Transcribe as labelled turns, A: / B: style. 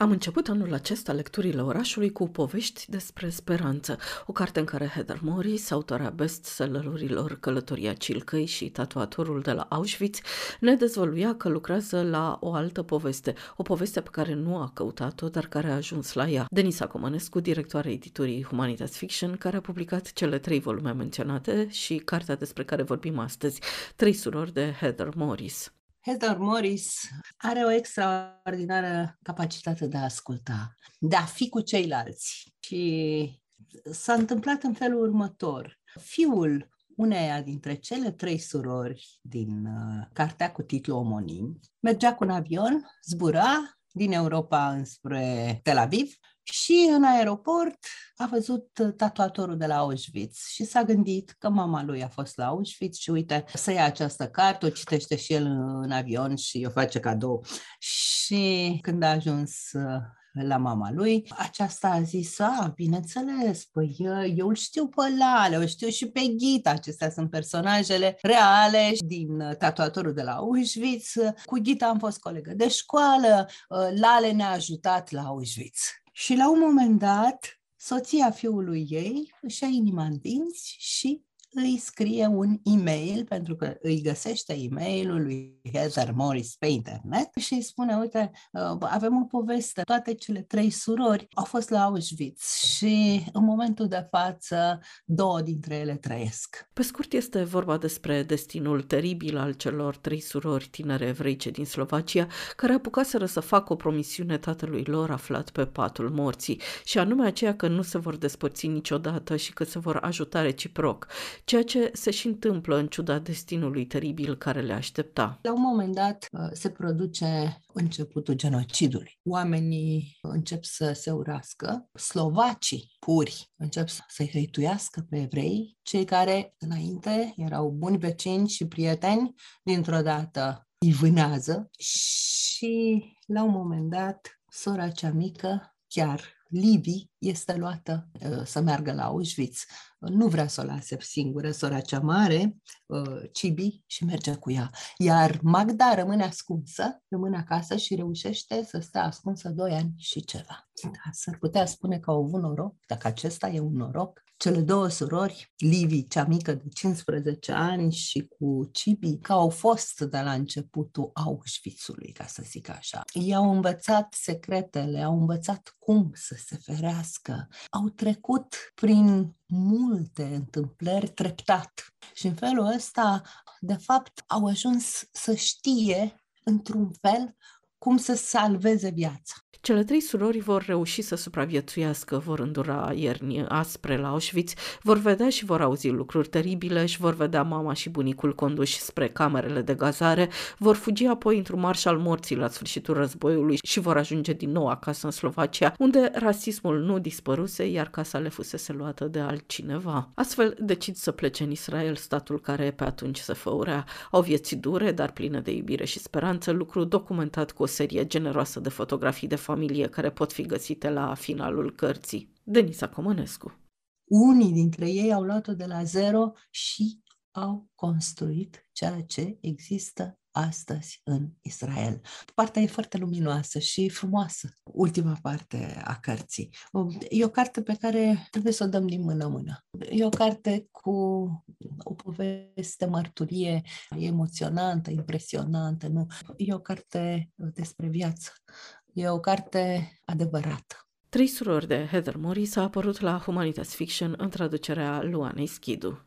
A: Am început anul acesta lecturile orașului cu povești despre speranță, o carte în care Heather Morris, autora bestsellerurilor Călătoria Cilcăi și Tatuatorul de la Auschwitz, ne dezvăluia că lucrează la o altă poveste, o poveste pe care nu a căutat-o, dar care a ajuns la ea. Denisa Comănescu, directoarea editurii Humanitas Fiction, care a publicat cele trei volume menționate și cartea despre care vorbim astăzi, Trei surori de Heather Morris.
B: Heather Morris are o extraordinară capacitate de a asculta, de a fi cu ceilalți. Și s-a întâmplat în felul următor. Fiul uneia dintre cele trei surori din uh, cartea cu titlu omonim mergea cu un avion, zbura din Europa înspre Tel Aviv și în aeroport a văzut tatuatorul de la Auschwitz și s-a gândit că mama lui a fost la Auschwitz și uite, să ia această carte, o citește și el în avion și o face cadou. Și când a ajuns uh, la mama lui. Aceasta a zis, a, bineînțeles, păi eu îl știu pe Lale, o știu și pe Ghita, acestea sunt personajele reale din tatuatorul de la Auschwitz. Cu Ghita am fost colegă de școală, uh, Lale ne-a ajutat la Auschwitz. Și la un moment dat, soția fiului ei își ia inima în dinți și îi scrie un e-mail, pentru că îi găsește e-mailul lui Heather Morris pe internet și îi spune, uite, uh, avem o poveste, toate cele trei surori au fost la Auschwitz și în momentul de față două dintre ele trăiesc.
A: Pe scurt, este vorba despre destinul teribil al celor trei surori tinere evreice din Slovacia, care apucaseră să facă o promisiune tatălui lor aflat pe patul morții, și anume aceea că nu se vor despărți niciodată și că se vor ajuta reciproc ceea ce se și întâmplă în ciuda destinului teribil care le aștepta.
B: La un moment dat uh, se produce începutul genocidului. Oamenii încep să se urască, slovacii puri încep să-i hăituiască pe evrei, cei care înainte erau buni vecini și prieteni, dintr-o dată îi vânează și la un moment dat sora cea mică chiar Livi este luată uh, să meargă la Auschwitz. Nu vrea să o lase singură, sora cea mare, uh, Cibi, și merge cu ea. Iar Magda rămâne ascunsă, rămâne acasă și reușește să stea ascunsă doi ani și ceva. Da, s-ar putea spune că au avut noroc, dacă acesta e un noroc. Cele două surori, Livi, cea mică de 15 ani, și cu Cibi, că au fost de la începutul Auschwitzului, ca să zic așa. I-au învățat secretele, au învățat cum să se ferească, au trecut prin multe întâmplări treptat. Și în felul ăsta, de fapt, au ajuns să știe, într-un fel, cum să salveze viața.
A: Cele trei surori vor reuși să supraviețuiască, vor îndura ierni aspre la Auschwitz, vor vedea și vor auzi lucruri teribile și vor vedea mama și bunicul conduși spre camerele de gazare, vor fugi apoi într-un marș al morții la sfârșitul războiului și vor ajunge din nou acasă în Slovacia, unde rasismul nu dispăruse, iar casa le fusese luată de altcineva. Astfel decid să plece în Israel, statul care pe atunci se făurea. Au vieți dure, dar pline de iubire și speranță, lucru documentat cu o serie generoasă de fotografii de familie care pot fi găsite la finalul cărții. Denisa Comănescu.
B: Unii dintre ei au luat-o de la zero și au construit ceea ce există astăzi în Israel. Partea e foarte luminoasă și frumoasă, ultima parte a cărții. E o carte pe care trebuie să o dăm din mână în mână. E o carte cu o poveste, mărturie emoționantă, impresionantă, nu? E o carte despre viață. E o carte adevărată.
A: Trei surori de Heather Morris a apărut la Humanitas Fiction în traducerea Luanei Schidu.